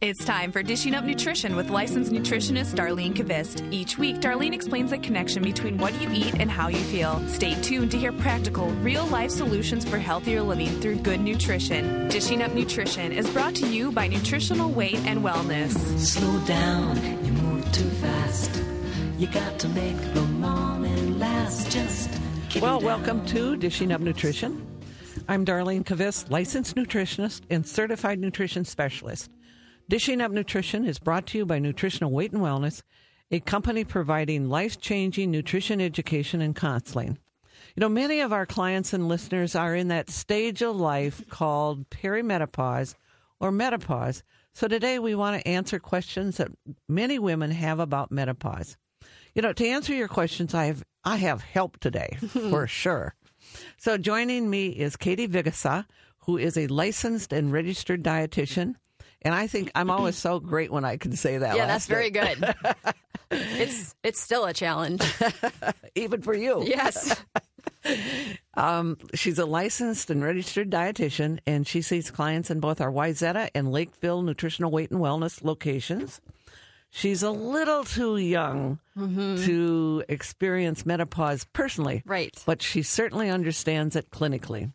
It's time for Dishing Up Nutrition with licensed nutritionist Darlene Kvist. Each week, Darlene explains the connection between what you eat and how you feel. Stay tuned to hear practical, real life solutions for healthier living through good nutrition. Dishing Up Nutrition is brought to you by Nutritional Weight and Wellness. Slow down, you move too fast. You got to make the morning last. Just Well, welcome to Dishing Up Nutrition. I'm Darlene Kvist, licensed nutritionist and certified nutrition specialist. Dishing Up Nutrition is brought to you by Nutritional Weight and Wellness, a company providing life changing nutrition education and counseling. You know, many of our clients and listeners are in that stage of life called perimenopause or menopause. So today we want to answer questions that many women have about menopause. You know, to answer your questions, I have I have help today for sure. So joining me is Katie Vigasa, who is a licensed and registered dietitian. And I think I'm always so great when I can say that. Yeah, that's very good. it's it's still a challenge. even for you. Yes. Um, she's a licensed and registered dietitian, and she sees clients in both our Wayzata and Lakeville nutritional weight and wellness locations. She's a little too young to experience menopause personally, Right. But she certainly understands it clinically.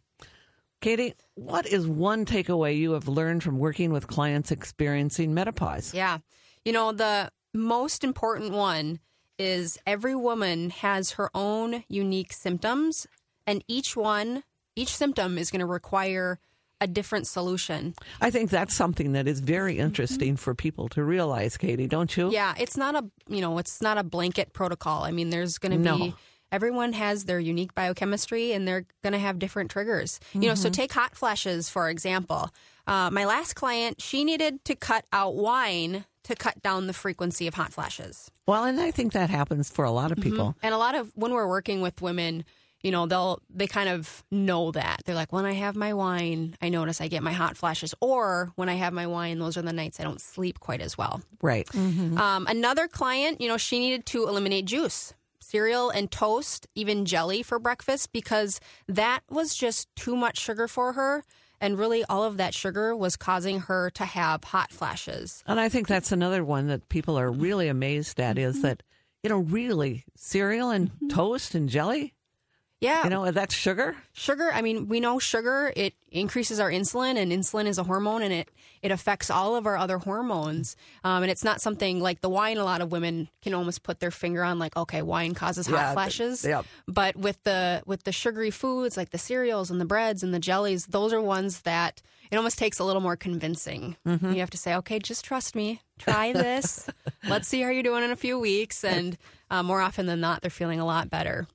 Katie, what is one takeaway you have learned from working with clients experiencing menopause? Yeah. You know, the most important one is every woman has her own unique symptoms, and each one, each symptom is going to require a different solution. I think that's something that is very interesting for people to realize, Katie, don't you? Yeah, it's not a, you know, it's not a blanket protocol. I mean, there's going to No. be everyone has their unique biochemistry and they're going to have different triggers. You know, so take hot flashes for example. Uh, my last client, she needed to cut out wine to cut down the frequency of hot flashes. Well, and I think that happens for a lot of people. And a lot of when we're working with women, you know, they'll they kind of know that. They're like, when I have my wine, I notice I get my hot flashes, or when I have my wine, those are the nights I don't sleep quite as well. Right. Um, another client, you know, she needed to eliminate juice, cereal, and toast, even jelly for breakfast because that was just too much sugar for her. And really, all of that sugar was causing her to have hot flashes. And I think that's another one that people are really amazed at is mm-hmm. that, you know, really cereal and mm-hmm. toast and jelly, Yeah. you know, that's sugar. Sugar, I mean, we know sugar, it increases our insulin, and insulin is a hormone and it, it affects all of our other hormones. Um, and it's not something like the wine, a lot of women can almost put their finger on, like, okay, wine causes hot Yeah, flashes. yep. But with the with the sugary foods like the cereals and the breads and the jellies, those are ones that it almost takes a little more convincing. Mm-hmm. You have to say, okay, just trust me, try this. Let's see how you're doing in a few weeks. And uh, more often than not, they're feeling a lot better.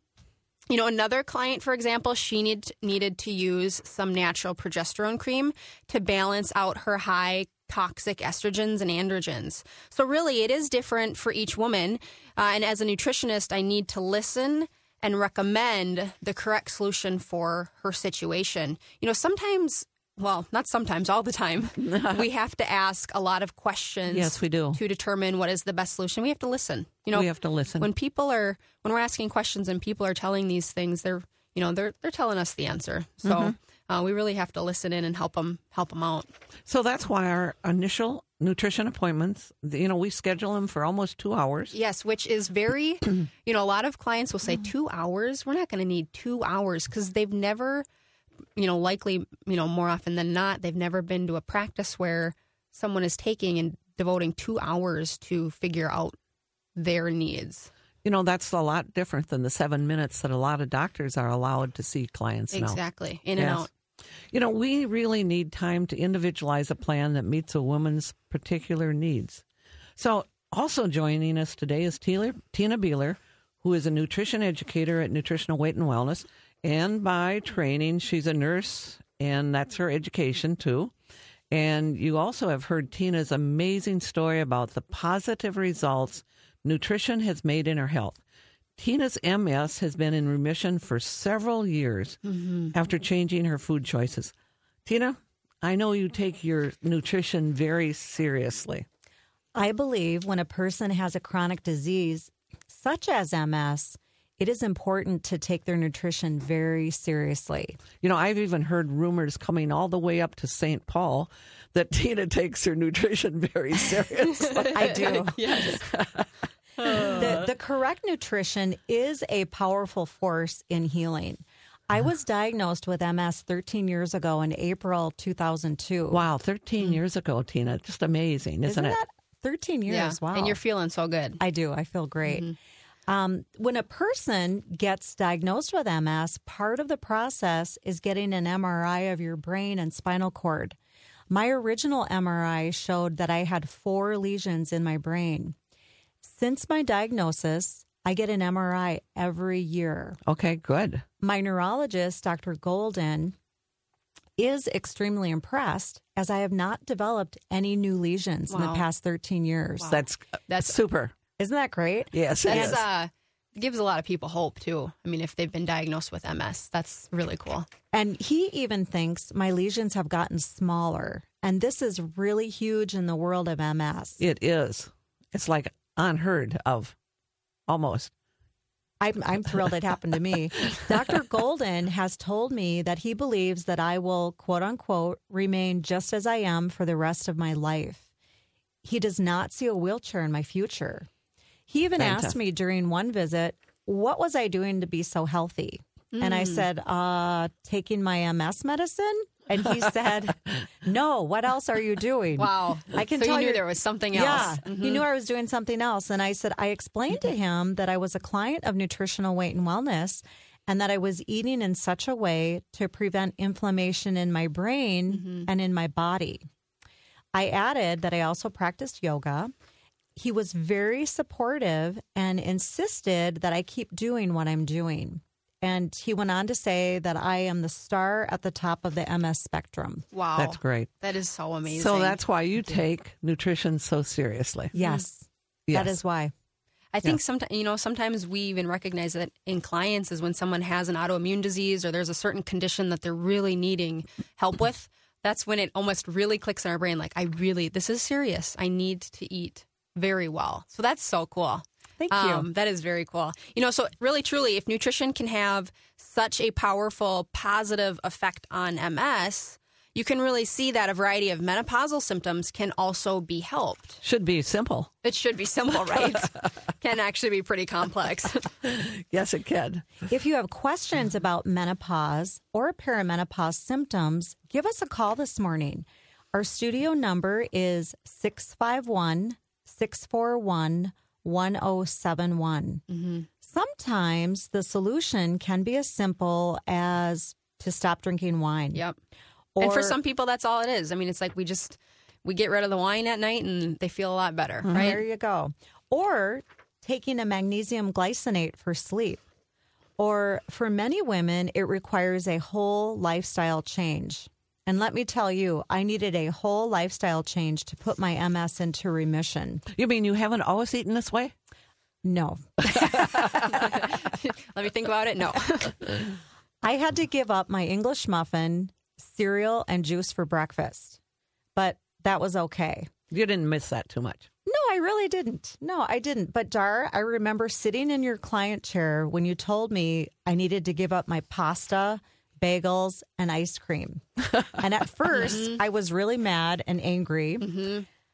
You know, another client, for example, she need, needed to use some natural progesterone cream to balance out her high toxic estrogens and androgens. So, really, it is different for each woman. Uh, and as a nutritionist, I need to listen and recommend the correct solution for her situation. You know, sometimes, well, not sometimes, all the time, we have to ask a lot of questions. Yes, we do. To determine what is the best solution. We have to listen. You know, we have to listen. when people are when we're asking questions and people are telling these things they're you know they're they're telling us the answer so Mm-hmm. uh, we really have to listen in and help them help them out so that's why our initial nutrition appointments, you know, we schedule them for almost two hours. yes which is very you know a lot of clients will say two hours we're not going to need two hours because they've never you know likely you know more often than not they've never been to a practice where someone is taking and devoting two hours to figure out their needs You know, that's a lot different than the seven minutes that a lot of doctors are allowed to see clients now. exactly in and out You know, we really need time to individualize a plan that meets a woman's particular needs. So, also joining us today is Tina, Tina Beeler, who is a nutrition educator at Nutritional Weight and Wellness. And by training, she's a nurse, and that's her education too. And you also have heard Tina's amazing story about the positive results nutrition has made in her health. Tina's MS has been in remission for several years mm-hmm. after changing her food choices. Tina, I know you take your nutrition very seriously. I believe when a person has a chronic disease such as MS, it is important to take their nutrition very seriously. You know, I've even heard rumors coming all the way up to St. Paul that Tina takes her nutrition very seriously. I do. Yes. the, the uh. correct nutrition is a powerful force in healing. I was diagnosed with MS 13 years ago in April 2002. wow, 13 hmm. years ago, Tina. Just amazing, isn't, Isn't it? that 13 years? Yeah. Wow. And you're feeling so good. I do. I feel great. Mm-hmm. Um, when a person gets diagnosed with MS, part of the process is getting an MRI of your brain and spinal cord. My original MRI showed that I had four lesions in my brain. Since my diagnosis, I get an MRI every year. Okay, good. My neurologist, Dr. Golden, is extremely impressed as I have not developed any new lesions in the past 13 years. That's That's- super. Isn't that great? Yes, it That's is. uh gives a lot of people hope too. I mean, if they've been diagnosed with MS, that's really cool. And he even thinks my lesions have gotten smaller. And this is really huge in the world of MS. It is. It's like unheard of, almost. I'm, I'm thrilled it happened to me. Dr. Golden has told me that he believes that I will, quote unquote, remain just as I am for the rest of my life. He does not see a wheelchair in my future. He even asked me during one visit, what was I doing to be so healthy? And I mm. said, uh, taking my MS medicine. And he said, no, what else are you doing? Wow. I can so tell you there was something else. Yeah, else. he mm-hmm. knew I was doing something else. And I said, I explained to him that I was a client of Nutritional Weight and Wellness and that I was eating in such a way to prevent inflammation in my brain mm-hmm. and in my body. I added that I also practiced yoga. He was very supportive and insisted that I keep doing what I'm doing. And he went on to say that I am the star at the top of the MS spectrum. Wow. That's great. That is so amazing. So that's why you take nutrition so seriously. Yes, Yes. that is why. I think sometimes you know sometimes we even recognize that in clients is when someone has an autoimmune disease or there's a certain condition that they're really needing help with. That's when it almost really clicks in our brain. Like I really, this is serious. I need to eat very well. So that's so cool. Thank you. Um, that is very cool. You know, so really, truly, if nutrition can have such a powerful positive effect on MS, you can really see that a variety of menopausal symptoms can also be helped. Should be simple. It should be simple, right? can actually be pretty complex. Yes, it can. If you have questions about menopause or perimenopause symptoms, give us a call this morning. Our studio number is 651 641 1071. Mm-hmm. Sometimes the solution can be as simple as to stop drinking wine. Yep. and for some people, that's all it is. I mean, it's like we just we get rid of the wine at night and they feel a lot better, There right? There you go. Or taking a magnesium glycinate for sleep. Or for many women, it requires a whole lifestyle change. And let me tell you, I needed a whole lifestyle change to put my MS into remission. You mean you haven't always eaten this way? No, Let me think about it. No. I had to give up my English muffin, cereal, and juice for breakfast. But that was okay. You didn't miss that too much. No, I really didn't. No, I didn't. But Dar, I remember sitting in your client chair when you told me I needed to give up my pasta, bagels, and ice cream. and at 1st I was really mad and angry.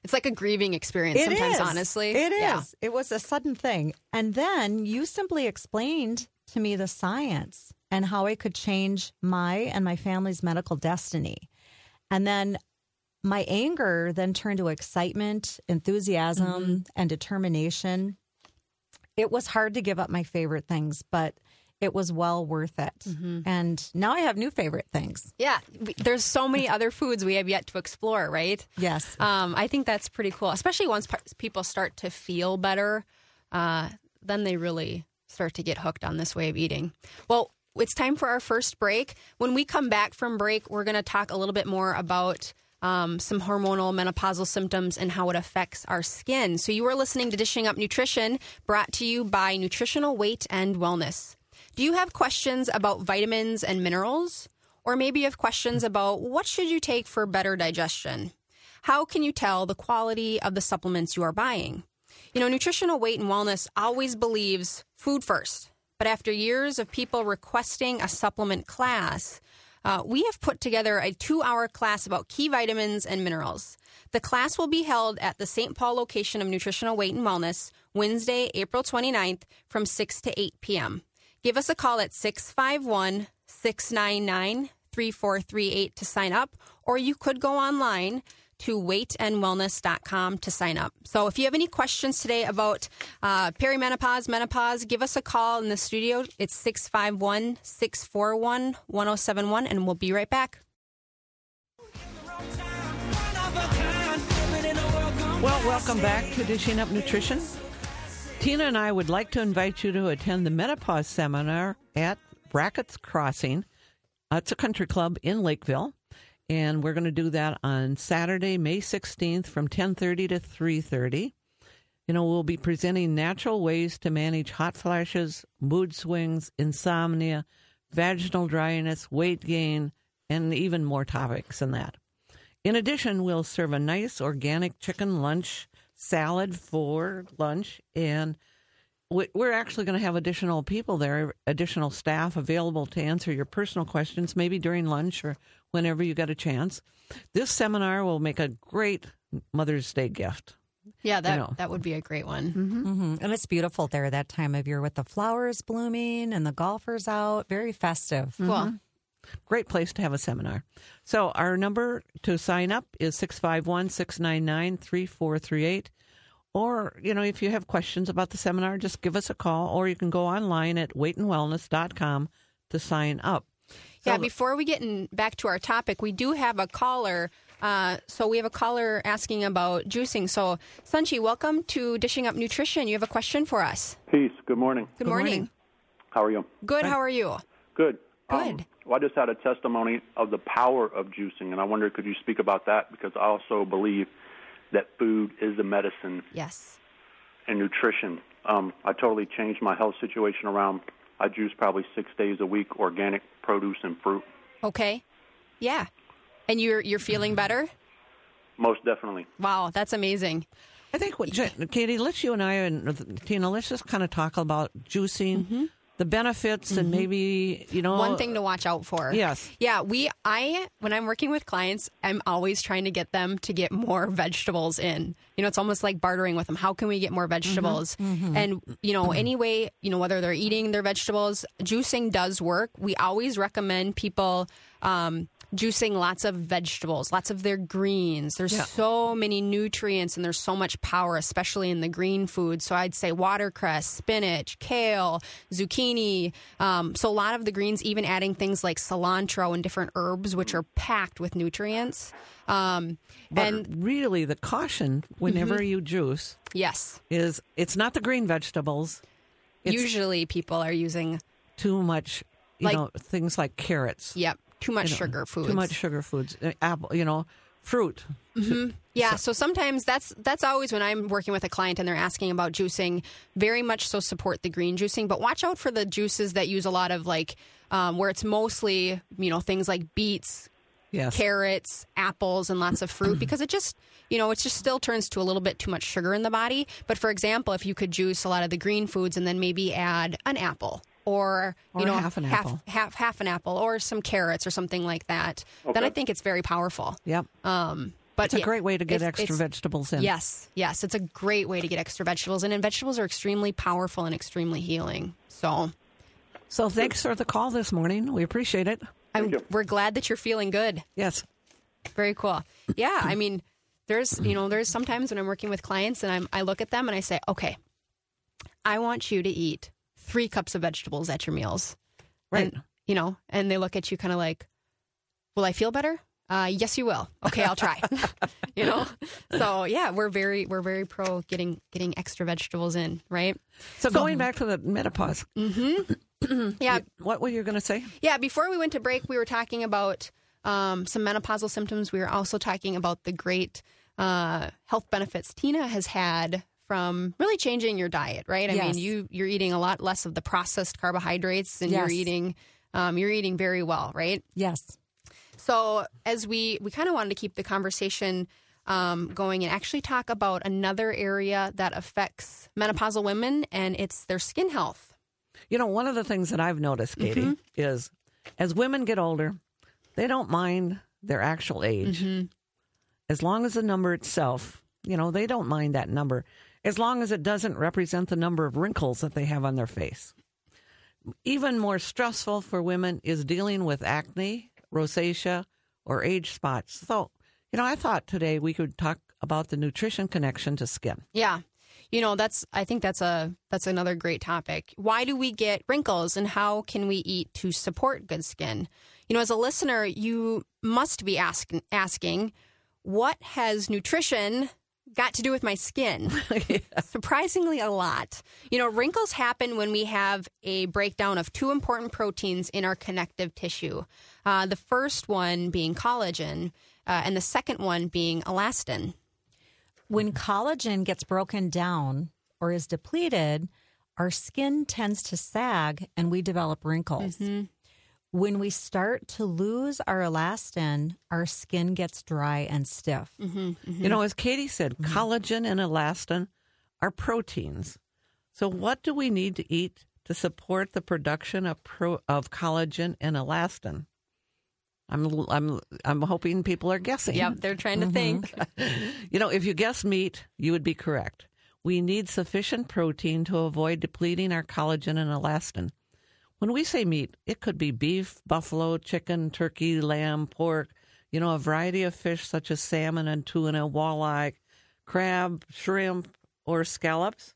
it's like a grieving experience It sometimes, is. honestly. It is. Yeah. It was a sudden thing. And then you simply explained to me the science and how I could change my and my family's medical destiny. And then my anger then turned to excitement, enthusiasm, Mm-hmm. and determination. It was hard to give up my favorite things, but it was well worth it. Mm-hmm. And now I have new favorite things. Yeah. There's so many other foods we have yet to explore, right? Yes. Um, I think that's pretty cool, especially once people start to feel better. Uh, then they really start to get hooked on this way of eating. Well, it's time for our first break. When we come back from break, we're going to talk a little bit more about um, some hormonal menopausal symptoms and how it affects our skin. So, you are listening to Dishing Up Nutrition, brought to you by Nutritional Weight and Wellness. Do you have questions about vitamins and minerals? Or maybe you have questions about what should you take for better digestion? How can you tell the quality of the supplements you are buying? You know, Nutritional Weight and Wellness always believes food first, but after years of people requesting a supplement class, uh, we have put together a two hour class about key vitamins and minerals. The class will be held at the St. Paul location of Nutritional Weight and Wellness Wednesday, April 29th from 6 to 8 p.m. Give us a call at 651 699 3438 to sign up, or you could go online to weightandwellness.com to sign up. So if you have any questions today about uh, perimenopause, menopause, give us a call in the studio. It's 651 641 1071, and we'll be right back. Well, welcome back to Dishing Up Nutrition. Tina and I would like to invite you to attend the menopause seminar at Brackett's Crossing. Uh, it's a country club in Lakeville, and we're going to do that on Saturday, May 16th from 10:30 to 3:30. You know, we'll be presenting natural ways to manage hot flashes, mood swings, insomnia, vaginal dryness, weight gain, and even more topics than that. In addition, we'll serve a nice organic chicken lunch salad for lunch, and we- we're actually going to have additional people there, additional staff available to answer your personal questions, maybe during lunch or whenever you get a chance. This seminar will make a great Mother's Day gift. Yeah, that, know. that would be a great one. hmm And it's beautiful there that time of year with the flowers blooming and the golfers out. Very festive. Cool. Great place to have a seminar. So, our number to sign up is 651 699 3438. Or, you know, if you have questions about the seminar, just give us a call, or you can go online at weightandwellness.com to sign up. Yeah, before we get in, back to our topic, we do have a caller. Uh, so we have a caller asking about juicing. So, Sunchi, welcome to Dishing Up Nutrition. You have a question for us. Peace. Good morning. Good, Good morning. morning. How are you? Good. How are you? Good. Good. Well, I just had a testimony of the power of juicing, and I wonder could you speak about that? Because I also believe that food is the medicine Yes. and nutrition. Um, I totally changed my health situation around. I juice probably six days a week, organic produce and fruit. Okay. Yeah. And you're you're feeling better? Most definitely. Wow, that's amazing. I think what Jen- Katie, let's you and I and Tina, let's just kind of talk about juicing, the benefits, and mm-hmm. maybe you know One thing to watch out for. Yes. Yeah, we I when I'm working with clients, I'm always trying to get them to get more vegetables in. You know, it's almost like bartering with them. How can we get more mm-hmm. vegetables? Mm-hmm. And you know, anyway, you know whether they're eating their vegetables, juicing does work. We always recommend people um juicing lots of vegetables, lots of their greens. There's Yeah. so many nutrients and there's so much power, especially in the green foods. So I'd say watercress, spinach, kale, zucchini. Um, so a lot of the greens, even adding things like cilantro and different herbs, which are packed with nutrients. Um, But and really, the caution whenever you juice yes, is it's not the green vegetables. Usually people are using, too much, you Like- know, things like carrots. yep, too much you know, sugar foods. Too much sugar foods. Uh, Apple, you know, fruit. Yeah, so sometimes that's that's always when I'm working with a client and they're asking about juicing. Very much so support the green juicing, but watch out for the juices that use a lot of like um, where it's mostly you know things like beets, Yes. carrots, apples, and lots of fruit because it just you know it just still turns to a little bit too much sugar in the body. But for example, if you could juice a lot of the green foods and then maybe add an apple. Or you know half an half, apple. half half an apple or some carrots or something like that. Then I think it's very powerful. Yep. Um, but it's a yeah, great way to get it's- extra it's- vegetables in. Yes, yes, it's a great way to get extra vegetables in, and vegetables are extremely powerful and extremely healing. So So thanks for the call this morning. We appreciate it. I'm, you. we're glad that you're feeling good. Yes. Very cool. Yeah, I mean, there's you know there's sometimes when I'm working with clients and I'm I look at them and I say, okay, I want you to eat three cups of vegetables at your meals. Right. And, you know, and they look at you kind of like, will I feel better? Uh, yes, you will. Okay, I'll try. you know, so yeah, we're very we're very pro getting getting extra vegetables in, right? So, going back to the menopause, Mm-hmm. Yeah, what were you going to say? Yeah, before we went to break, we were talking about um, some menopausal symptoms. We were also talking about the great uh, health benefits Tina has had from really changing your diet. Right? I Yes. mean, you you're eating a lot less of the processed carbohydrates, and Yes. you're eating um, you're eating very well. Right? Yes. So as we we kind of wanted to keep the conversation um, going and actually talk about another area that affects menopausal women, and it's their skin health. You know, one of the things that I've noticed, Katie, Mm-hmm. is as women get older, they don't mind their actual age. Mm-hmm. As long as the number itself, you know, they don't mind that number, as long as it doesn't represent the number of wrinkles that they have on their face. Even more stressful for women is dealing with acne, rosacea, or age spots. So, you know, I thought today we could talk about the nutrition connection to skin. Yeah. You know, that's I think that's a that's another great topic. Why do we get wrinkles and how can we eat to support good skin? You know, as a listener, you must be ask, asking, what has nutrition got to do with my skin? Surprisingly, a lot. You know, wrinkles happen when we have a breakdown of two important proteins in our connective tissue. Uh, the first one being collagen, uh, and the second one being elastin. When collagen gets broken down or is depleted, our skin tends to sag and we develop wrinkles. When we start to lose our elastin, our skin gets dry and stiff. Mm-hmm, mm-hmm. You know, as Katie said, mm-hmm. collagen and elastin are proteins. So, what do we need to eat to support the production of pro, of collagen and elastin? I'm I'm I'm hoping people are guessing. Yep, they're trying to think. You know, if you guess meat, you would be correct. We need sufficient protein to avoid depleting our collagen and elastin. When we say meat, it could be beef, buffalo, chicken, turkey, lamb, pork, you know, a variety of fish such as salmon and tuna, walleye, crab, shrimp, or scallops.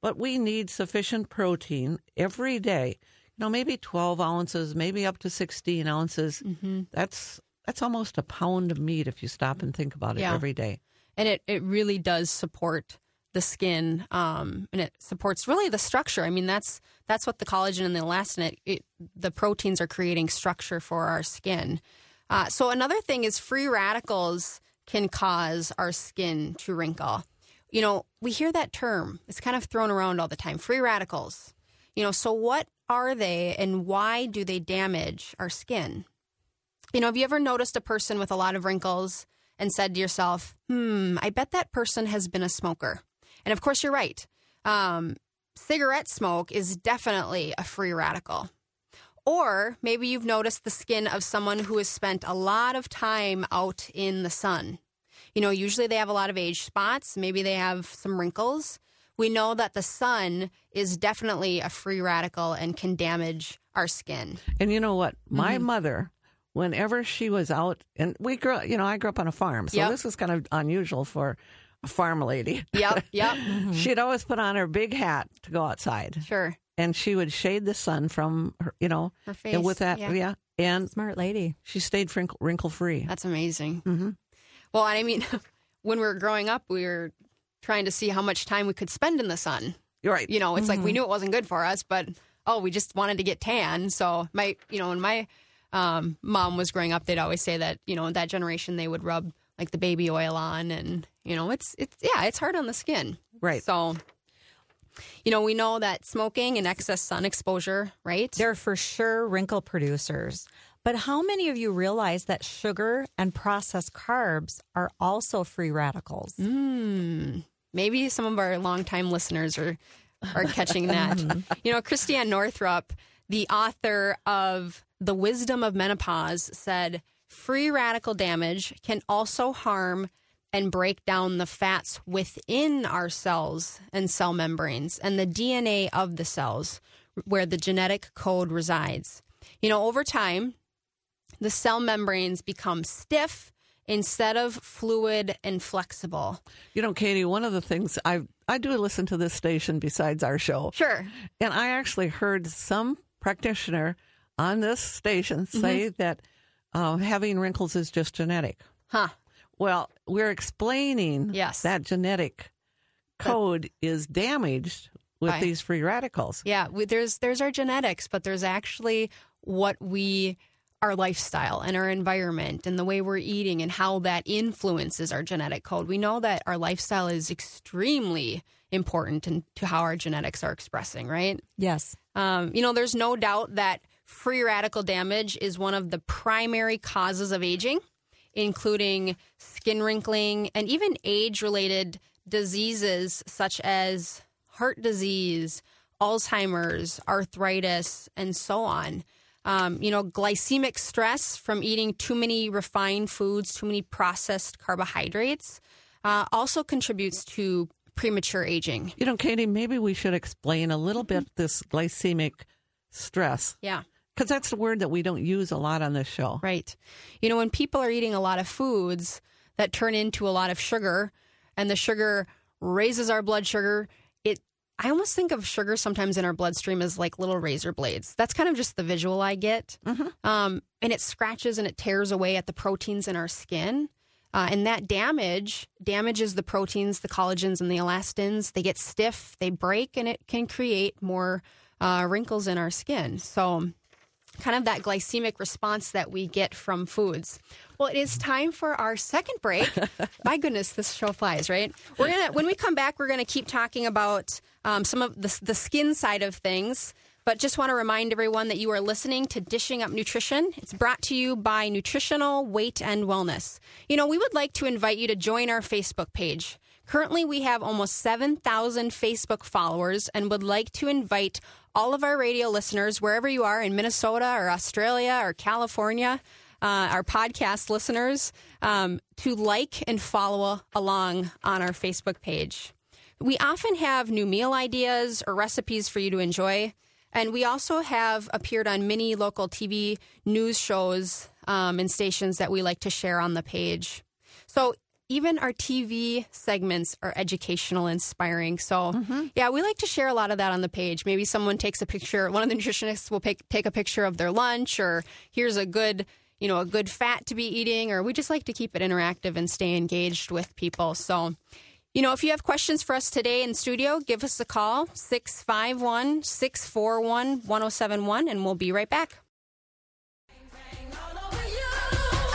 But we need sufficient protein every day. You know, maybe 12 ounces, maybe up to 16 ounces. Mm-hmm. That's that's almost a pound of meat if you stop and think about it Yeah. every day. and it, it really does support the skin um, and it supports really the structure. I mean that's that's what the collagen and the elastin it, it, the proteins are creating structure for our skin. Uh, so another thing is free radicals can cause our skin to wrinkle. You know we hear that term. It's kind of thrown around all the time free radicals. You know so what are they and why do they damage our skin? You know, have you ever noticed a person with a lot of wrinkles and said to yourself, hmm, I bet that person has been a smoker? And of course, you're right. Um, cigarette smoke is definitely a free radical. Or maybe you've noticed the skin of someone who has spent a lot of time out in the sun. You know, usually they have a lot of age spots, maybe they have some wrinkles. We know that the sun is definitely a free radical and can damage our skin. And you know what? My Mm-hmm. mother, whenever she was out, and we grew, you know, I grew up on a farm, so Yep. this is kind of unusual for a farm lady. Yep, yep, She'd always put on her big hat to go outside, sure. and she would shade the sun from her, you know, Her and face, with that, yeah. yeah. And Smart lady. she stayed wrinkle, wrinkle free. That's amazing. Mm-hmm. Well, I mean, when we were growing up, we were trying to see how much time we could spend in the sun. You're right. You know, it's like Mm-hmm. we knew it wasn't good for us, but oh, we just wanted to get tan. So my, you know, when my um, mom was growing up, they'd always say that you know, in that generation, they would rub like the baby oil on, and you know, it's it's yeah, it's hard on the skin. Right. So. You know, we know that smoking and excess sun exposure, right? They're for sure wrinkle producers. But how many of you realize that sugar and processed carbs are also free radicals? Hmm. maybe some of our longtime listeners are are catching that. Mm-hmm. you know, Christiane Northrup, the author of The Wisdom of Menopause, said free radical damage can also harm and break down the fats within our cells and cell membranes and the DNA of the cells where the genetic code resides. You know, over time, the cell membranes become stiff instead of fluid and flexible. You know, Katie, one of the things I I do listen to this station besides our show. Sure. And I actually heard some practitioner on this station say mm-hmm. that uh, having wrinkles is just genetic. Huh. Well, we're explaining Yes. that genetic code is damaged with Right. these free radicals. Yeah, we, there's there's our genetics, but there's actually what we our lifestyle and our environment and the way we're eating and how that influences our genetic code. We know that our lifestyle is extremely important in, to how our genetics are expressing, right? Yes. Um, you know, there's no doubt that free radical damage is one of the primary causes of aging, including skin wrinkling and even age related diseases such as heart disease, Alzheimer's, arthritis, and so on. Um, you know, glycemic stress from eating too many refined foods, too many processed carbohydrates, uh, also contributes to premature aging. You know, Katie, maybe we should explain a little bit this glycemic stress Yeah. Because that's the word that we don't use a lot on this show. Right. You know, when people are eating a lot of foods that turn into a lot of sugar and the sugar raises our blood sugar, it I almost think of sugar sometimes in our bloodstream as like little razor blades. That's kind of just the visual I get. Um, and it scratches and it tears away at the proteins in our skin. Uh, and that damage damages the proteins, the collagens, and the elastins. They get stiff, they break, and it can create more uh, wrinkles in our skin. So, kind of that glycemic response that we get from foods. Well, it is time for our second break. My goodness, this show flies, right? We're gonna when we come back, we're gonna keep talking about um, some of the, the skin side of things. But just want to remind everyone that you are listening to Dishing Up Nutrition. It's brought to you by Nutritional Weight and Wellness. You know, we would like to invite you to join our Facebook page. Currently, we have almost 7,000 Facebook followers and would like to invite all of our radio listeners, wherever you are in Minnesota or Australia or California, uh, our podcast listeners, um, to like and follow along on our Facebook page. We often have new meal ideas or recipes for you to enjoy. And we also have appeared on many local TV news shows um, and stations that we like to share on the page. So even our TV segments are educational, inspiring. So mm-hmm. yeah, we like to share a lot of that on the page. Maybe someone takes a picture. One of the nutritionists will pick, take a picture of their lunch, or here's a good, you know, a good fat to be eating. Or we just like to keep it interactive and stay engaged with people. So. You know, if you have questions for us today in studio, give us a call, 651 641 1071, and we'll be right back.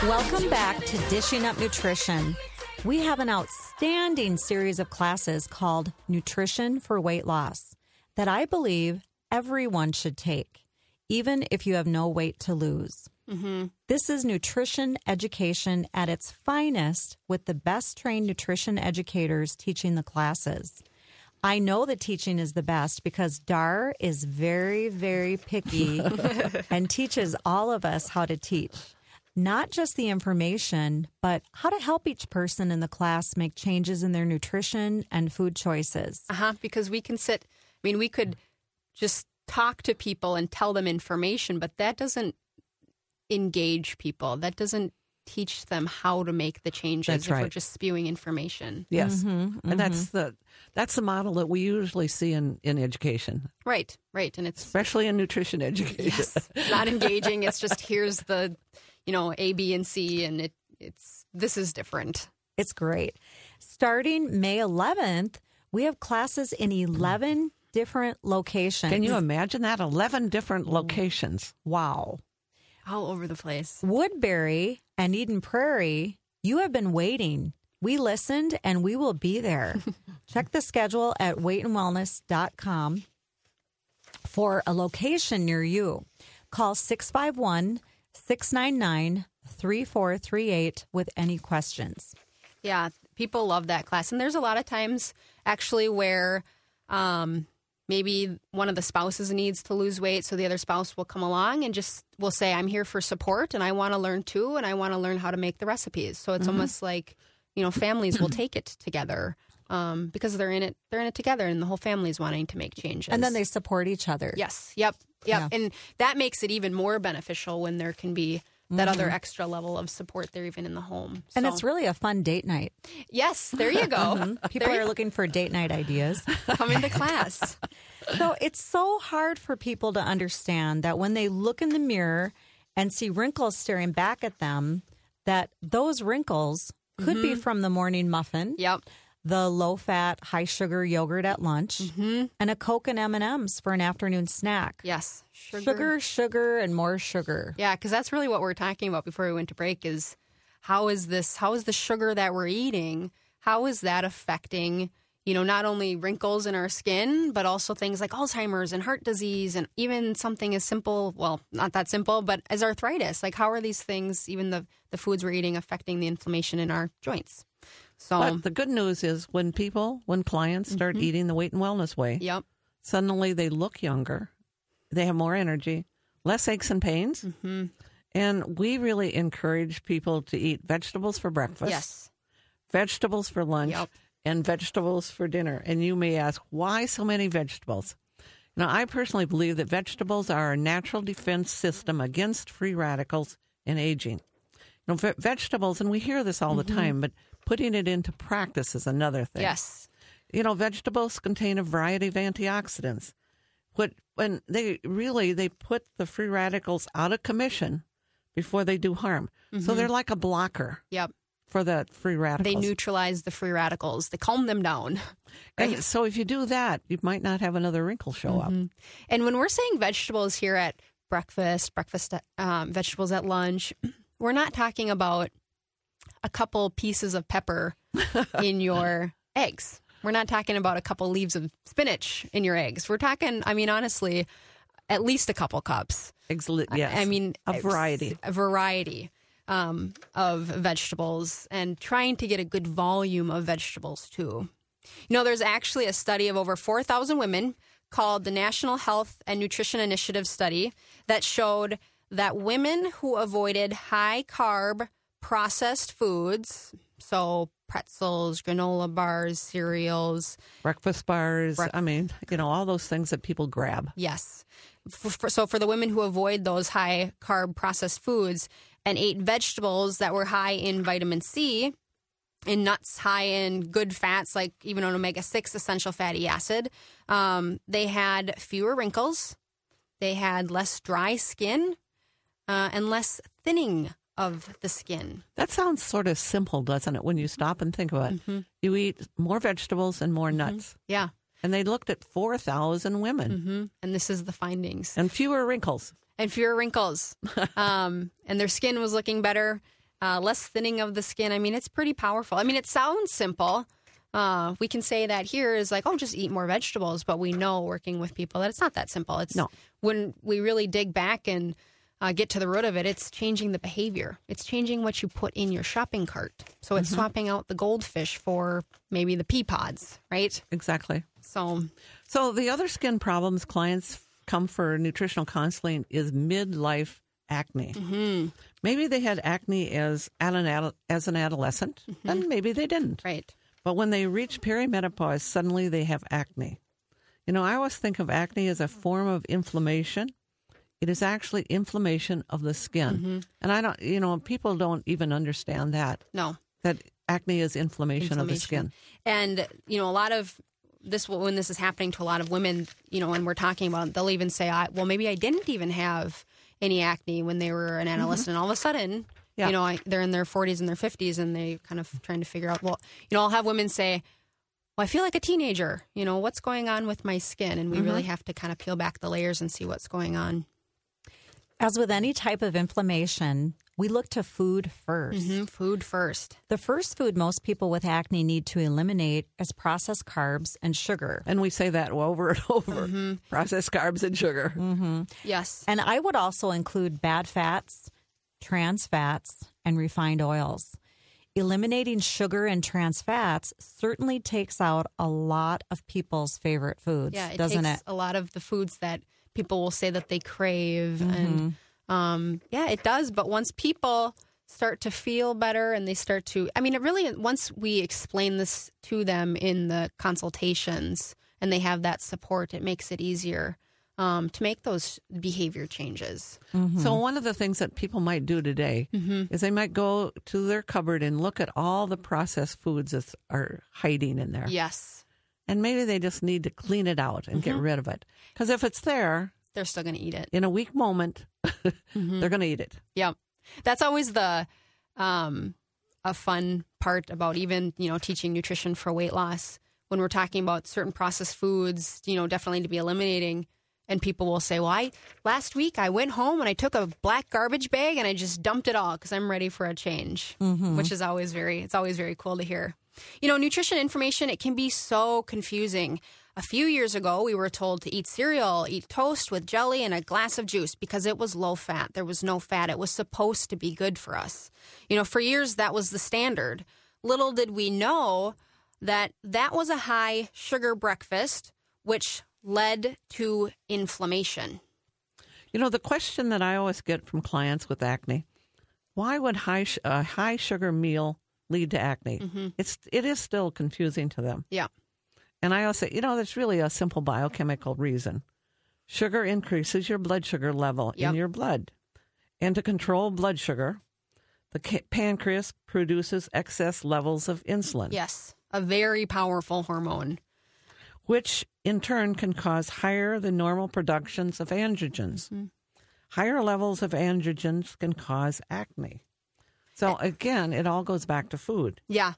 Welcome back to Dishing Up Nutrition. We have an outstanding series of classes called Nutrition for Weight Loss that I believe everyone should take, even if you have no weight to lose. Mm-hmm. This is nutrition education at its finest with the best trained nutrition educators teaching the classes. I know the teaching is the best because Dar is very, very picky and teaches all of us how to teach. Not just the information, but how to help each person in the class make changes in their nutrition and food choices. Uh huh. Because we can sit, I mean, we could just talk to people and tell them information, but that doesn't engage people. That doesn't teach them how to make the changes That's if we're just spewing information. Yes, and that's the that's the model that we usually see in in education, Right, right. And it's especially in nutrition education. yes, not engaging. It's just here's the, you know, A, B, and C, and it it's this is different. It's great. Starting May 11th, we have classes in 11 different locations. Can you imagine that? Eleven different locations. Wow. All over the place. Woodbury and Eden Prairie, you have been waiting. We listened and we will be there. Check the schedule at weightandwellness.com for a location near you. Call 651 699 3438 with any questions. Yeah, people love that class. And there's a lot of times actually where um, maybe one of the spouses needs to lose weight. So the other spouse will come along and just will say, I'm here for support and I want to learn too. And I want to learn how to make the recipes. So it's Mm-hmm. almost like, you know, families will take it together um, because they're in it. They're in it together and the whole family's wanting to make changes. And then they support each other. Yes. Yep. Yep. Yeah. And that makes it even more beneficial when there can be that other extra level of support there, even in the home. Mm-hmm. And So- it's really a fun date night. yes, there you go. People There are you looking for date night ideas. come into class. So it's so hard for people to understand that when they look in the mirror and see wrinkles staring back at them, that those wrinkles could be from the morning muffin, Yep. The low-fat, high-sugar yogurt at lunch, mm-hmm. and a Coke and M&Ms for an afternoon snack. Yes. Sugar. Sugar, sugar, and more sugar. Yeah, because that's really what we're talking about before we went to break is how is this, how is the sugar that we're eating, how is that affecting, you know, not only wrinkles in our skin, but also things like Alzheimer's and heart disease and even something as simple, well, not that simple, but as arthritis. Like how are these things, even the, the foods we're eating, affecting the inflammation in our joints? So, But the good news is when people, when clients start eating the weight and wellness way, yep. Suddenly they look younger, they have more energy, less aches and pains. Mm-hmm. And we really encourage people to eat vegetables for breakfast, Yes. vegetables for lunch, Yep. and vegetables for dinner. And you may ask, why so many vegetables? Now, I personally believe that vegetables are a natural defense system against free radicals and aging. You know, ve- vegetables, and we hear this all the time, but putting it into practice is another thing. Yes. You know, vegetables contain a variety of antioxidants. What when they really they put the free radicals out of commission before they do harm. So they're like a blocker Yep. for the free radicals. They neutralize the free radicals. They calm them down. And so if you do that, you might not have another wrinkle show up. And when we're saying vegetables here at breakfast, breakfast um, vegetables at lunch, we're not talking about a couple pieces of pepper in your eggs. We're not talking about a couple leaves of spinach in your eggs. We're talking, I mean, honestly, at least a couple cups. Exli- yes. I mean, a variety. a variety um, of vegetables, and trying to get a good volume of vegetables too. You know, there's actually a study of over 4,000 women called the National Health and Nutrition Initiative study that showed that women who avoided high carb processed foods, so pretzels, granola bars, cereals, Breakfast bars. I mean, you know, all those things that people grab. Yes. For, for, so for the women who avoid those high carb processed foods and ate vegetables that were high in vitamin C, in nuts high in good fats like even an omega six essential fatty acid, um, they had fewer wrinkles, they had less dry skin, uh, and less thinning of the skin. That sounds sort of simple, doesn't it, when you stop and think about it? Mm-hmm. You eat more vegetables and more nuts. Yeah. And they looked at 4,000 women hmm And this is the findings. and fewer wrinkles. and fewer wrinkles. um, and their skin was looking better, uh, less thinning of the skin. I mean, it's pretty powerful. I mean, it sounds simple. Uh, we can say that here is like, oh, just eat more vegetables. But we know working with people that it's not that simple. It's No. when we really dig back and uh, get to the root of it, it's changing the behavior. It's changing what you put in your shopping cart. So it's swapping out the goldfish for maybe the pea pods, right? Exactly. So So the other skin problems clients come for nutritional counseling is midlife acne. Mm-hmm. Maybe they had acne as an as an adolescent, Mm-hmm. and maybe they didn't. right. But when they reach perimenopause, suddenly they have acne. You know, I always think of acne as a form of inflammation. It is actually inflammation of the skin. Mm-hmm. And I don't, you know, people don't even understand that, No. that acne is inflammation, of the skin. And you know, a lot of this when this is happening to a lot of women, you know, when we're talking about, it, they'll even say, I, "Well, maybe I didn't even have any acne when they were an adolescent." And all of a sudden, Yeah. you know, I, they're in their 40s and their 50s, and they kind of trying to figure out. Well, you know, I'll have women say. Well, I feel like a teenager. You know, what's going on with my skin? And we really have to kind of peel back the layers and see what's going on. As with any type of inflammation, we look to food 1st Mhm, Food first. The first food most people with acne need to eliminate is processed carbs and sugar. And we say that over and over Mm-hmm. processed carbs and sugar. Yes. And I would also include bad fats, trans fats, and refined oils. Eliminating sugar and trans fats certainly takes out a lot of people's favorite foods, Yeah, it doesn't takes it? a lot of the foods that people will say that they crave, Mm-hmm. and um, yeah, it does. But once people start to feel better and they start to, I mean, it really once we explain this to them in the consultations and they have that support, it makes it easier um, to make those behavior changes. So one of the things that people might do today Mm-hmm. is they might go to their cupboard and look at all the processed foods that are hiding in there. Yes, And maybe they just need to clean it out and Mm-hmm. get rid of it. Because if it's there they're still going to eat it. in a weak moment, Mm-hmm. they're going to eat it. Yep. That's always the um, a fun part about even you know teaching nutrition for weight loss when we're talking about certain processed foods. You know, definitely to be eliminating. And people will say, "Well, I last week I went home and I took a black garbage bag and I just dumped it all because I'm ready for a change," which is always very it's always very cool to hear. You know, nutrition information it can be so confusing. A few years ago, we were told to eat cereal, eat toast with jelly, and a glass of juice because it was low fat. There was no fat. It was supposed to be good for us. You know, for years, that was the standard. Little did we know that that was a high sugar breakfast, which led to inflammation. You know, the question that I always get from clients with acne why would high, a high sugar meal lead to acne? Mm-hmm. It's, it is still confusing to them. Yeah. And I also, you know, there's really a simple biochemical reason. Sugar increases your blood sugar level Yep. in your blood. And to control blood sugar, the pancreas produces excess levels of insulin, Yes. A very powerful hormone. which in turn can cause higher than normal productions of androgens. Mm-hmm. Higher levels of androgens can cause acne. So again, it all goes back to food. Yeah.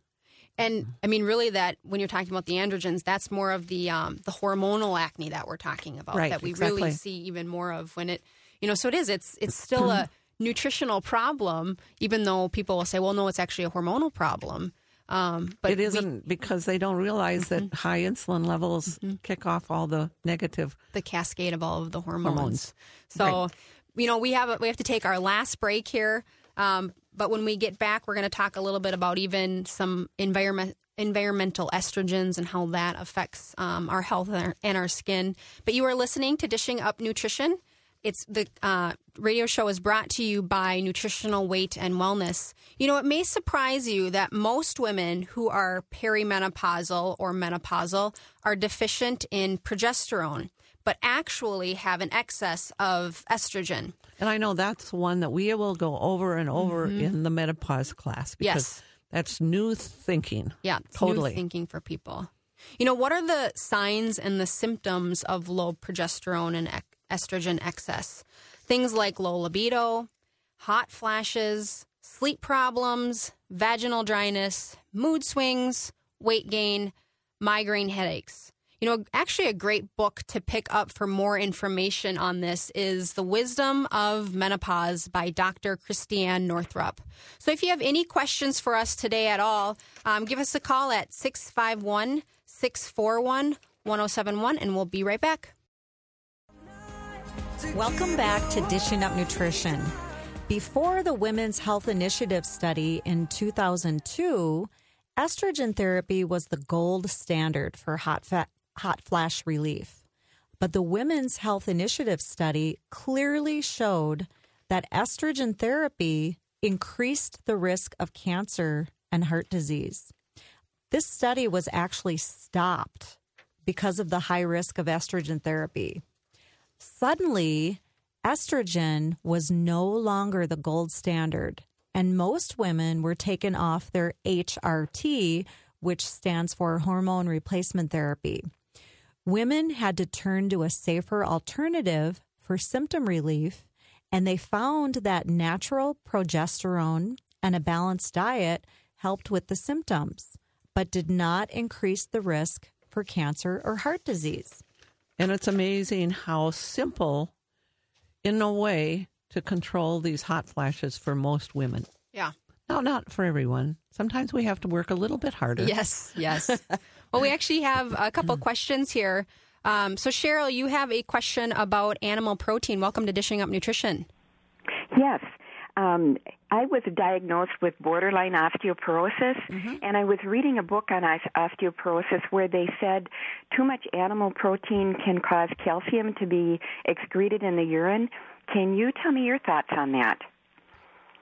And I mean, really, that when you're talking about the androgens, that's more of the um, the hormonal acne that we're talking about. Right, that we exactly. really see even more of when it, you know. So it is. It's it's still a nutritional problem, even though people will say, "Well, no, it's actually a hormonal problem." Um, but it we- Mm-hmm. isn't because they don't realize that high insulin levels kick off all the negative the cascade of all of the hormones. Hormones. So, you know, we have we have to take our last break here. Um, but when we get back, we're going to talk a little bit about even some environment environmental estrogens and how that affects um, our health and our, and our skin. But you are listening to Dishing Up Nutrition. It's the uh, radio show is brought to you by Nutritional Weight and Wellness. You know, it may surprise you that most women who are perimenopausal or menopausal are deficient in progesterone, but actually have an excess of estrogen. And I know that's one that we will go over and over in the menopause class because Mm-hmm. Yes. that's new thinking. Yeah, totally. new thinking for people. You know, what are the signs and the symptoms of low progesterone and ec- estrogen excess? Things like low libido, hot flashes, sleep problems, vaginal dryness, mood swings, weight gain, migraine headaches. You know, actually, a great book to pick up for more information on this is The Wisdom of Menopause by Dr. Christiane Northrup. So, if you have any questions for us today at all, um, give us a call at 651 641 1071, and we'll be right back. Welcome back to Dishing Up Nutrition. Before the Women's Health Initiative study in 2002, estrogen therapy was the gold standard for hot, fa- hot flash relief. But the Women's Health Initiative study clearly showed that estrogen therapy increased the risk of cancer and heart disease. This study was actually stopped because of the high risk of estrogen therapy. Suddenly, estrogen was no longer the gold standard, and most women were taken off their HRT, which stands for hormone replacement therapy. Women had to turn to a safer alternative for symptom relief, and they found that natural progesterone and a balanced diet helped with the symptoms, but did not increase the risk for cancer or heart disease. And it's amazing how simple, in a way, to control these hot flashes for most women. Yeah. Now, not for everyone. Sometimes we have to work a little bit harder. Yes, yes. well, we actually have a couple questions here. Um, so, Cheryl, you have a question about animal protein. Welcome to Dishing Up Nutrition. Yes. Um, I was diagnosed with borderline osteoporosis, and I was reading a book on osteoporosis where they said too much animal protein can cause calcium to be excreted in the urine. Can you tell me your thoughts on that?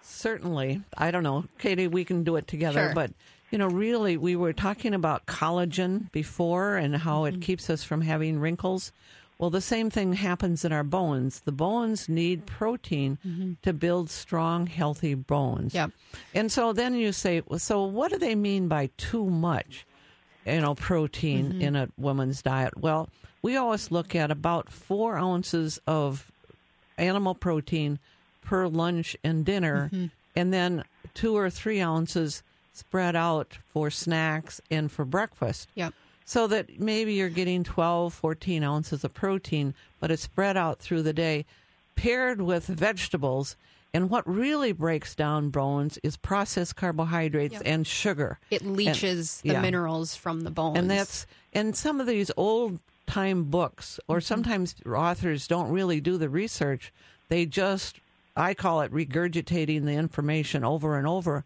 Certainly. I don't know. Katie, we can do it together. Sure. But, you know, really, we were talking about collagen before and how Mm-hmm. it keeps us from having wrinkles. Well, the same thing happens in our bones. The bones need protein to build strong, healthy bones. Yep. And so then you say, well, so what do they mean by too much, you know, protein in a woman's diet? Well, we always look at about four ounces of animal protein per lunch and dinner, mm-hmm. and then two or three ounces spread out for snacks and for breakfast. Yep. So that maybe you're getting 12, 14 ounces of protein, but it's spread out through the day, paired with vegetables. And what really breaks down bones is processed carbohydrates and sugar. It leaches the yeah. minerals from the bones. And that's and some of these old time books, or mm-hmm. sometimes authors don't really do the research. They just, I call it regurgitating the information over and over.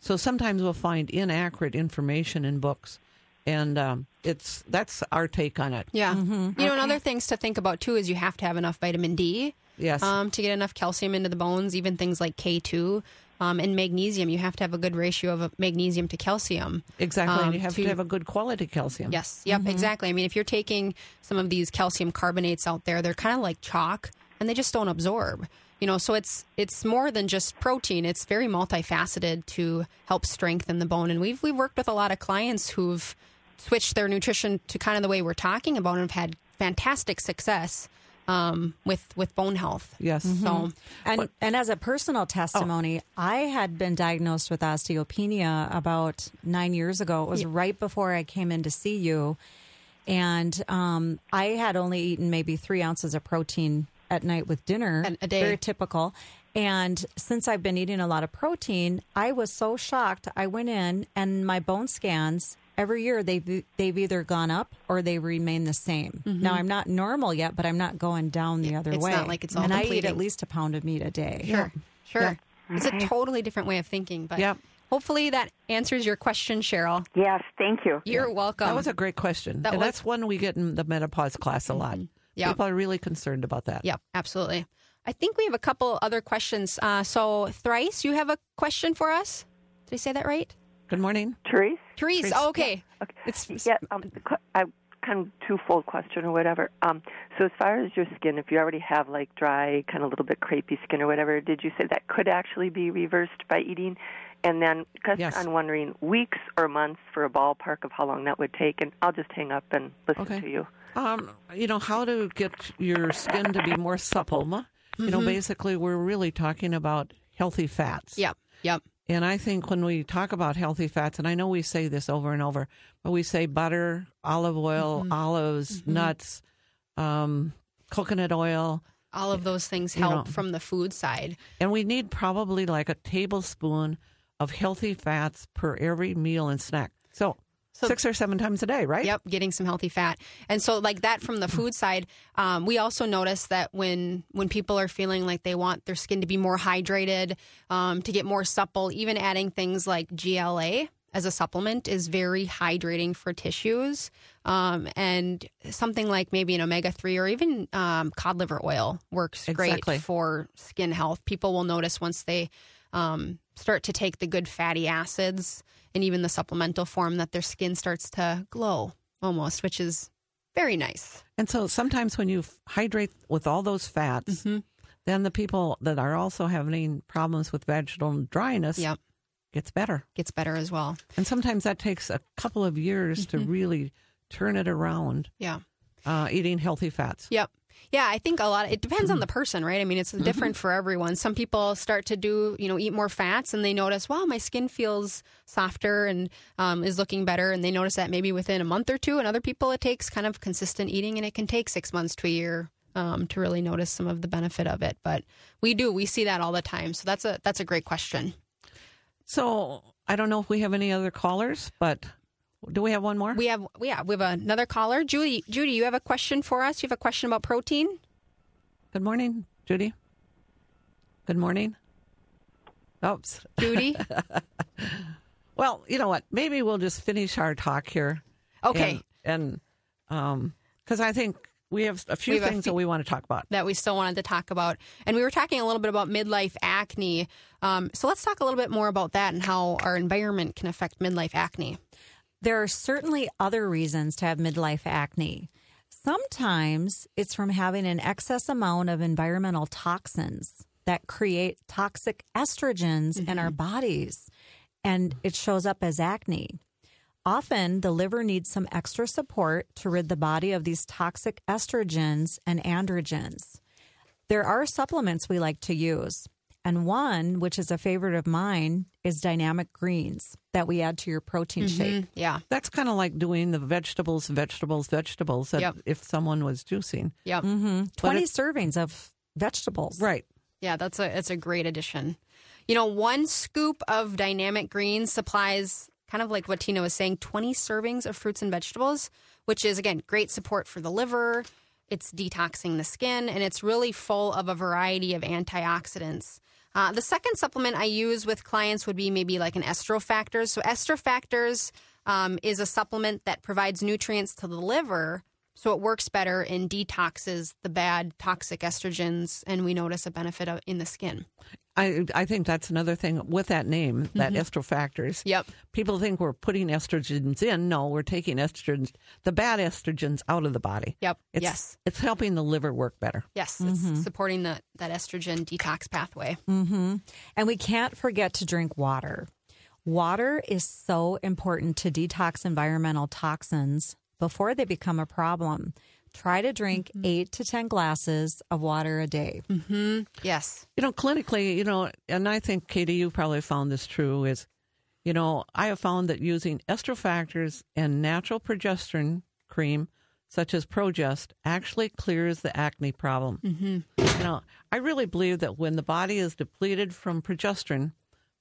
So sometimes we'll find inaccurate information in books, and um, it's that's our take on it. Yeah. You know, and other things to think about too is you have to have enough vitamin D. Yes. Um, to get enough calcium into the bones, even things like K2 um, and magnesium. You have to have a good ratio of uh, magnesium to calcium. Exactly, um, and you have to, have a good quality calcium. Yes. Yep. Exactly. I mean, if you're taking some of these calcium carbonates out there, they're kind of like chalk, and they just don't absorb. You know, so it's it's more than just protein. It's very multifaceted to help strengthen the bone. And we've we've worked with a lot of clients who've switched their nutrition to kind of the way we're talking about and have had fantastic success um, with with bone health. Yes. So And and as a personal testimony, I had been diagnosed with osteopenia about nine years ago. It was right before I came in to see you, and um, I had only eaten maybe three ounces of protein at night with dinner, A- a day. very typical. And since I've been eating a lot of protein, I was so shocked. I went in and my bone scans every year they've they've either gone up or they remain the same. Now I'm not normal yet, but I'm not going down the other Mm-hmm. it's way. not like it's all and I eat at least a pound of meat a day. Sure. Sure. It's a totally different way of thinking, but Yep. hopefully that answers your question, Cheryl. Yes, thank you. You're welcome. That was a great question, That and was- that's one we get in the menopause class a lot. Yeah. People are really concerned about that. Yeah, absolutely. I think we have a couple other questions. Uh, so, Thrice, you have a question for us? Did I say that right? Good morning. Therese? Therese. Therese. Oh, okay. Okay. It's Yeah, um, the que- I kind of twofold question or whatever. Um, so as far as your skin, if you already have like dry, kind of a little bit crepey skin or whatever, did you say that could actually be reversed by eating? And then, because Yes. I'm wondering, weeks or months for a ballpark of how long that would take, and I'll just hang up and listen Okay. to you. Um, you know how to get your skin to be more supple. You Mm-hmm. know, basically, we're really talking about healthy fats. Yep. Yep. And I think when we talk about healthy fats, and I know we say this over and over, but we say butter, olive oil, Mm-hmm. olives, nuts, um, coconut oil, All of those things You help know. from the food side. and we need probably like a tablespoon of healthy fats per every meal and snack. So, So- six or seven times a day, right? Yep, getting some healthy fat, and so like that from the food side. Um, we also notice that when when people are feeling like they want their skin to be more hydrated, um, to get more supple, even adding things like GLA as a supplement is very hydrating for tissues. Um, and something like maybe an omega three or even um, cod liver oil works Exactly. great for skin health. People will notice once they um, start to take the good fatty acids and even the supplemental form that their skin starts to glow almost, which is very nice. And so sometimes when you hydrate with all those fats, Mm-hmm. then the people that are also having problems with vaginal dryness Yep, gets better. gets better as well. And sometimes that takes a couple of years to Mm-hmm. really turn it around, Yeah. uh, eating healthy fats. Yep. Yeah, I think a lot. It depends on the person, right? I mean, it's different for everyone. Some people start to do, you know, eat more fats, and they notice, wow, my skin feels softer and um, is looking better, and they notice that maybe within a month or two. And other people, it takes kind of consistent eating, and it can take six months to a year um, to really notice some of the benefit of it. But we do, we see that all the time. So that's a that's a great question. So I don't know if we have any other callers, but do we have one more? We have, yeah, we have another caller, Judy. Judy, you have a question for us? You have a question about protein? Good morning, Judy. Good morning. Oops. Judy. Well, you know what? Maybe we'll just finish our talk here. Okay. And um, because I think we have a few have a things few- that we want to talk about. that we still wanted to talk about. And we were talking a little bit about midlife acne. Um, so let's talk a little bit more about that and how our environment can affect midlife acne. There are certainly other reasons to have midlife acne. Sometimes it's from having an excess amount of environmental toxins that create toxic estrogens in our mm-hmm. bodies, and it shows up as acne. Often, the liver needs some extra support to rid the body of these toxic estrogens and androgens. There are supplements we like to use. And one, which is a favorite of mine, is dynamic greens that we add to your protein mm-hmm. shake. Yeah. That's kind of like doing the vegetables, vegetables, vegetables. That Yep. if someone was juicing, Yep. Mm-hmm. 20 servings of vegetables. right? Yeah, that's a it's a great addition. You know, one scoop of dynamic greens supplies kind of like what Tina was saying, 20 servings of fruits and vegetables, which is again great support for the liver. It's detoxing the skin and it's really full of a variety of antioxidants. Uh, the second supplement I use with clients would be maybe like an estrofactors. So estrofactors um, is a supplement that provides nutrients to the liver, so it works better and detoxes the bad toxic estrogens, and we notice a benefit of, in the skin. I I think that's another thing with that name, that Mm-hmm. estrofactors. Yep. People think we're putting estrogens in. No, we're taking estrogens, the bad estrogens, out of the body. Yep. It's, yes. It's helping the liver work better. Yes. It's supporting the, that estrogen detox pathway. Mm-hmm. And we can't forget to drink water. Water is so important to detox environmental toxins before they become a problem. Try to drink eight to 10 glasses of water a day. Yes. You know, clinically, you know, and I think, Katie, you probably found this true, is, you know, I have found that using estrofactors and natural progesterone cream, such as Progest, actually clears the acne problem. Mm-hmm. You know, I really believe that when the body is depleted from progesterone,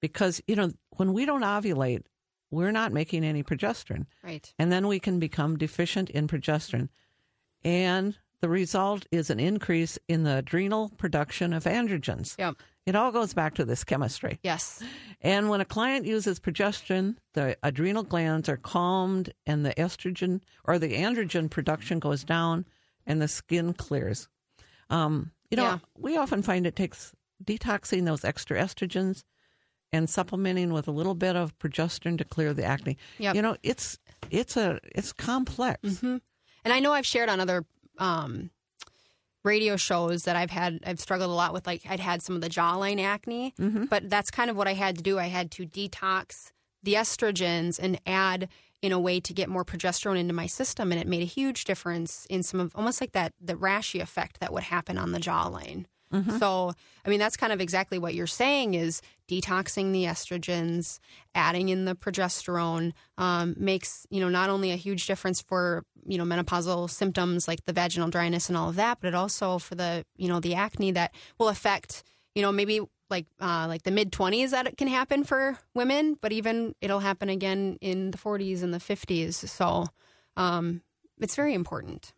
because, you know, when we don't ovulate, we're not making any progesterone. Right. And then we can become deficient in progesterone. And the result is an increase in the adrenal production of androgens. Yep. It all goes back to this chemistry. Yes. And when a client uses progesterone, the adrenal glands are calmed and the estrogen or the androgen production goes down and the skin clears. Um, you know, Yeah. we often find it takes detoxing those extra estrogens and supplementing with a little bit of progesterone to clear the acne. Yep. You know, it's it's a it's complex. And I know I've shared on other um, radio shows that I've had, I've struggled a lot with, like, I'd had some of the jawline acne, but that's kind of what I had to do. I had to detox the estrogens and add in a way to get more progesterone into my system. And it made a huge difference in some of almost like that, the rashy effect that would happen on the jawline. So, I mean, that's kind of exactly what you're saying is detoxing the estrogens, adding in the progesterone um, makes, you know, not only a huge difference for, you know, menopausal symptoms like the vaginal dryness and all of that, but it also for the, you know, the acne that will affect, you know, maybe like uh, like the mid 20s that it can happen for women, but even it'll happen again in the 40s and the 50s. So um, it's very important.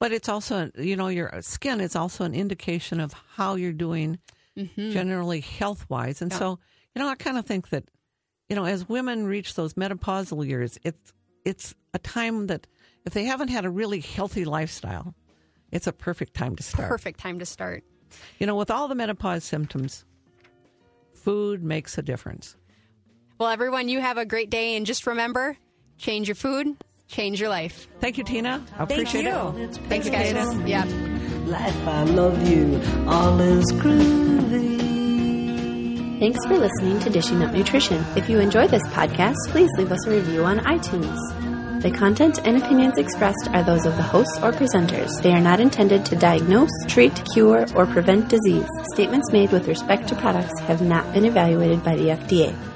But it's also, you know, your skin is also an indication of how you're doing mm-hmm. generally health wise. And so, you know, I kind of think that, you know, as women reach those menopausal years, it's it's a time that if they haven't had a really healthy lifestyle, it's a perfect time to start. Perfect time to start. You know, with all the menopause symptoms, food makes a difference. Well, everyone, you have a great day. And just remember change your food, change your life. Thank you, Tina. I appreciate you. it. Thanks, guys. Yeah. Life, I love you. All is groovy. Thanks for listening to Dishing Up Nutrition. If you enjoy this podcast, please leave us a review on iTunes. The content and opinions expressed are those of the hosts or presenters. They are not intended to diagnose, treat, cure, or prevent disease. Statements made with respect to products have not been evaluated by the FDA.